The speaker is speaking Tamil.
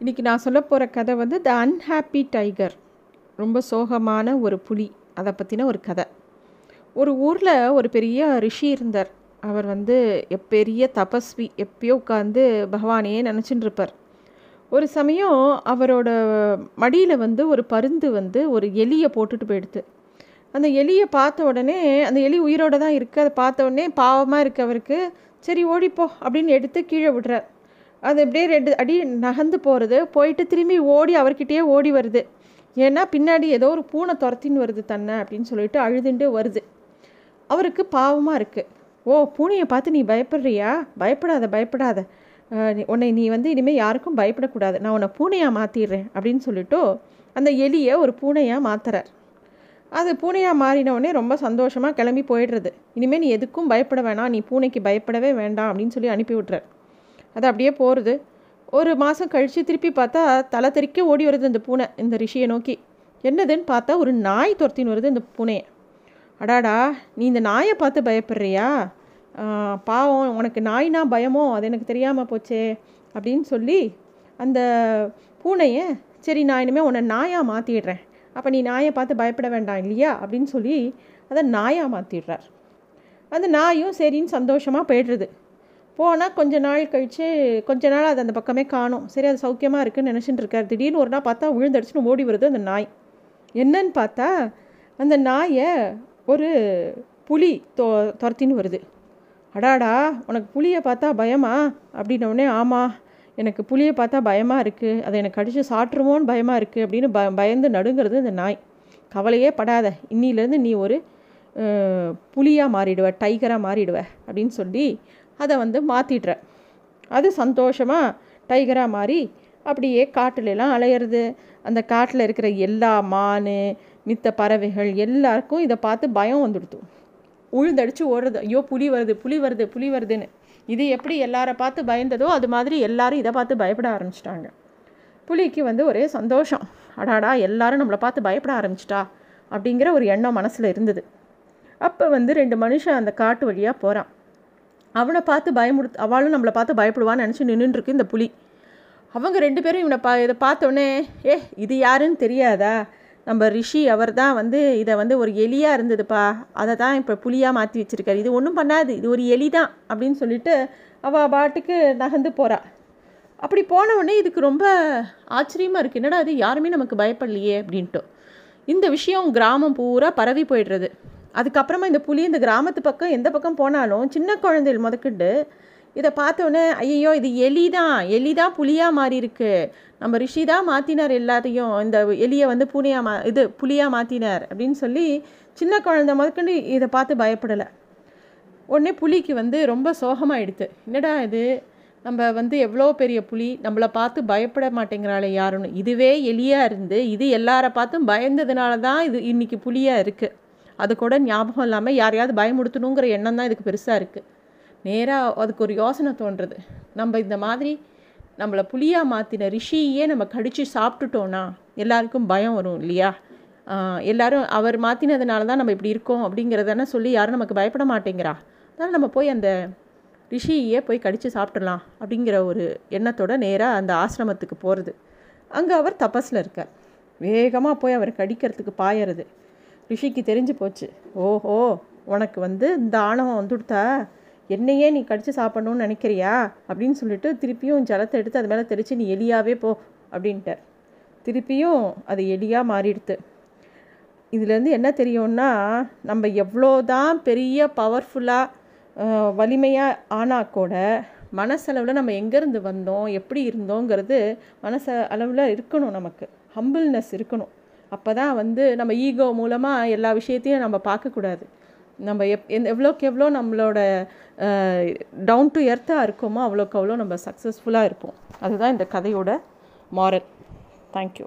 இன்றைக்கி நான் சொல்ல போகிற கதை வந்து த அன்ஹாப்பி டைகர் ரொம்ப சோகமான ஒரு புலி. அதை பற்றின ஒரு கதை. ஒரு ஊரில் ஒரு பெரிய ரிஷி இருந்தார். அவர் வந்து பெரிய தபஸ்வி. எப்பயோ உட்காந்து பகவானையே நினச்சிட்டு இருப்பார் ஒரு சமயம் அவரோட மடியில் வந்து ஒரு பருந்து வந்து ஒரு எலியை போட்டுட்டு போயிடுது. அந்த எலியை பார்த்த உடனே அந்த எலி உயிரோடு தான் இருக்குது அதை பார்த்த உடனே பாவமாக இருக்கு அவருக்கு. சரி ஓடிப்போ அப்படின்னு எடுத்து கீழே விடுறார். அது அப்படியே ரெண்டு அடி நகர்ந்து போகிறது போயிட்டு திரும்பி ஓடி அவர்கிட்டயே ஓடி வருது. ஏன்னா பின்னாடி ஏதோ ஒரு பூனை துரத்தின்னு வருது தன்னை அப்படின்னு சொல்லிட்டு அழுதுண்டு வருது. அவருக்கு பாவமாக இருக்குது ஓ பூனையை பார்த்து நீ பயப்படுறியா? பயப்படாத பயப்படாத. உன்னை நீ வந்து இனிமேல் யாருக்கும் பயப்படக்கூடாது. நான் உன்னை பூனையாக மாற்றிடுறேன் அப்படின்னு சொல்லிட்டு அந்த எலியை ஒரு பூனையாக மாற்றுறார் அது பூனையாக மாறினவுடனே ரொம்ப சந்தோஷமாக கிளம்பி போயிடுறது. இனிமேல் நீ எதுக்கும் பயப்பட வேணாம். நீ பூனைக்கு பயப்படவே வேண்டாம் அப்படின்னு சொல்லி அனுப்பி விட்றார் அது அப்படியே போகிறது ஒரு மாதம் கழித்து திருப்பி பார்த்தா தலை தெறிக்க ஓடி வருது இந்த பூனை இந்த ரிஷியை நோக்கி. என்னதுன்னு பார்த்தா ஒரு நாய் துரத்தின்னு வருது இந்த பூனையை. அடாடா நீ இந்த நாயை பார்த்து பயப்படுறியா? பாவம் உனக்கு நாய்னா பயமோ அது எனக்கு தெரியாமல் போச்சே அப்படின்னு சொல்லி அந்த பூனையை சரி நான் இனிமேல் உன்னை நாயாக மாற்றிடுறேன் அப்போ நீ நாயை பார்த்து பயப்பட வேண்டாம் இல்லையா? அப்படின்னு சொல்லி அதை நாயாக மாற்றிடுறார் அந்த நாயும் சரின்னு சந்தோஷமாக போய்டுறது. போனால் கொஞ்ச நாள் கழித்து கொஞ்ச நாள் அது அந்த பக்கமே காணும். சரி அது சௌக்கியமாக இருக்குன்னு நினச்சிட்டு இருக்கார். திடீர்னு ஒரு நாள் பார்த்தா விழுந்தடிச்சுன்னு ஓடி வருது அந்த நாய். என்னன்னு பார்த்தா அந்த நாயை ஒரு புலி தொ துரத்தின்னு வருது. அடாடா உனக்கு புளியை பார்த்தா பயமா? அப்படின்னோடனே ஆமாம் எனக்கு புளியை பார்த்தா பயமாக இருக்குது அதை எனக்கு கடிச்சு சாட்டுருமோன்னு பயமாக இருக்குது அப்படின்னு ப பயந்து நடுங்கிறது இந்த நாய். கவலையே படாத. இன்னிலேருந்து நீ ஒரு புலியாக மாறிடுவ டைகராக மாறிடுவ அப்படின்னு சொல்லி அதை வந்து மாற்றிடுறேன் அது சந்தோஷமாக டைகராக மாறி அப்படியே காட்டுலலாம் அலையிறது. அந்த காட்டில் இருக்கிற எல்லா மான் மித்த பறவைகள் எல்லாருக்கும் இதை பார்த்து பயம் வந்துடுத்து உழுந்தடிச்சு ஓடுறது. ஐயோ புலி வருது புலி வருது புலி வருதுன்னு. இது எப்படி எல்லாரை பார்த்து பயந்ததோ அது மாதிரி எல்லாரும் இதை பார்த்து பயப்பட ஆரம்பிச்சிட்டாங்க. புலிக்கு வந்து ஒரே சந்தோஷம். அடாடா எல்லாரும் நம்மளை பார்த்து பயப்பட ஆரம்பிச்சிட்டா அப்படிங்கிற ஒரு எண்ணம் மனசில் இருந்தது. அப்போ வந்து ரெண்டு மனுஷன் அந்த காட்டு வழியாக போகிறான் அவனை பார்த்து பயமுடுத்து அவளும் நம்மளை பார்த்து பயப்படுவான்னு நினச்சி நின்றுருக்கு இந்த புலி. அவங்க ரெண்டு பேரும் இவனை பா இதை பார்த்தோன்னே ஏ இது யாருன்னு தெரியாதா? நம்ம ரிஷி அவர் தான் வந்து இதை வந்து ஒரு எலியாக இருந்ததுப்பா. அதை தான் இப்போ புலியாக மாற்றி வச்சுருக்காரு. இது ஒன்றும் பண்ணாது. இது ஒரு எலி தான். அப்படின்னு சொல்லிட்டு அவள் பாட்டுக்கு நகர்ந்து போகிறா அப்படி போனவுடனே இதுக்கு ரொம்ப ஆச்சரியமாக இருக்குது என்னடா அது யாருமே நமக்கு பயப்படலையே? அப்படின்ட்டு. இந்த விஷயம் கிராமம் பூரா பரவி போயிடுறது. அதுக்கப்புறமா இந்த புலி இந்த கிராமத்து பக்கம் எந்த பக்கம் போனாலும் சின்ன குழந்தைகள் முதக்கிட்டு இதை பார்த்தோன்னே ஐயோ இது எலி தான் எலி தான் புலியாக மாறி இருக்கு. நம்ம ரிஷி தான் மாற்றினார் எல்லாத்தையும் இந்த எலியை வந்து பூனையாக மா இது புலியாக மாற்றினார் அப்படின்னு சொல்லி சின்ன குழந்த முதற்கொண்டு இதை பார்த்து பயப்படலை. உடனே புலிக்கு வந்து ரொம்ப சோகமாகிடுது என்னடா இது? நம்ம வந்து எவ்வளோ பெரிய புலி? நம்மளை பார்த்து பயப்பட மாட்டேங்கிறாளே யாருன்னு. இதுவே எலியாக இருந்து இது எல்லாரை பார்த்தும் பயந்ததுனால தான் இது இன்றைக்கி புலியாக இருக்குது அது கூட ஞாபகம் இல்லாமல் யாரையாவது பயமுடுத்தணுங்கிற எண்ணம் தான் இதுக்கு பெருசாக இருக்குது நேராக அதுக்கு ஒரு யோசனை தோன்றுறது நம்ம இந்த மாதிரி நம்மளை புளியாக மாற்றின ரிஷியே நம்ம கடித்து சாப்பிட்டுட்டோன்னா எல்லாருக்கும் பயம் வரும் இல்லையா? எல்லாரும் அவர் மாற்றினதுனால தான் நம்ம இப்படி இருக்கோம் அப்படிங்கிறதான சொல்லி யாரும் நமக்கு பயப்பட மாட்டேங்கிறா? அதனால் நம்ம போய் அந்த ரிஷியே போய் கடித்து சாப்பிட்றலாம் அப்படிங்கிற ஒரு எண்ணத்தோட நேராக அந்த ஆசிரமத்துக்கு போகிறது அங்கே அவர் தபஸில் இருக்கார். வேகமாக போய் அவர் கடிக்கிறதுக்கு பாயறது. ரிஷிக்கு தெரிஞ்சு போச்சு. ஓஹோ உனக்கு வந்து இந்த ஆணவம் வந்துடுத்தா? என்னையே நீ கடிச்சு சாப்பிட்ணுன்னு நினைக்கிறியா? அப்படின்னு சொல்லிட்டு திருப்பியும் ஜலத்தை எடுத்து அது மேலே தெளித்து நீ எலியாவே போ அப்படின்ட்டார். திருப்பியும் அது எலியாக மாறிடுது இதுலேருந்து என்ன தெரியும்னா நம்ம எவ்வளோ தான் பெரிய பவர்ஃபுல்லாக வலிமையாக ஆனால் கூட மனசளவில் நம்ம எங்கேருந்து வந்தோம் எப்படி இருந்தோங்கிறது மனச அளவில் இருக்கணும் நமக்கு. ஹம்பிள்னஸ் இருக்கணும். அப்போ தான் வந்து நம்ம ஈகோ மூலமாக எல்லா விஷயத்தையும் நம்ம பார்க்கக்கூடாது. நம்ம எப் எந்த எவ்வளோக்கு எவ்வளோ நம்மளோட டவுன் டு எர்த்தாக இருக்கோமோ அவ்வளோக்கு அவ்வளோ நம்ம சக்ஸஸ்ஃபுல்லாக இருப்போம். அதுதான் இந்த கதையோட மாரல் தேங்க்யூ